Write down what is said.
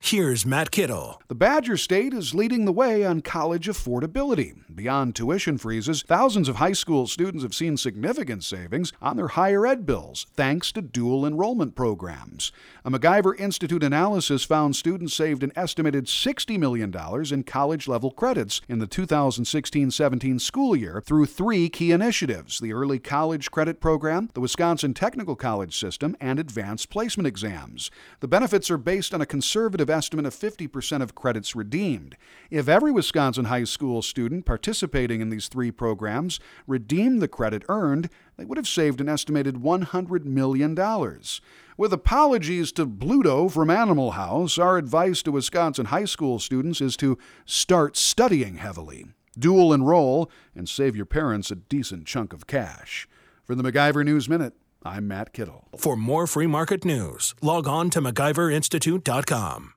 Here's Matt Kittle. The Badger State is leading the way on college affordability. Beyond tuition freezes, thousands of high school students have seen significant savings on their higher ed bills thanks to dual enrollment programs. A MacIver Institute analysis found students saved an estimated $60 million in college level credits in the 2016 17 school year through three key initiatives the Early College Credit Program, the Wisconsin Technical College System, and advanced placement exams. The benefits are based on a conservative estimate of 50% of credits redeemed. If every Wisconsin high school student participating in these three programs redeemed the credit earned, they would have saved an estimated $100 million. With apologies to Bluto from Animal House, our advice to Wisconsin high school students is to start studying heavily, dual enroll, and save your parents a decent chunk of cash. For the MacIver News Minute, I'm Matt Kittle. For more free market news, log on to MacIverInstitute.com.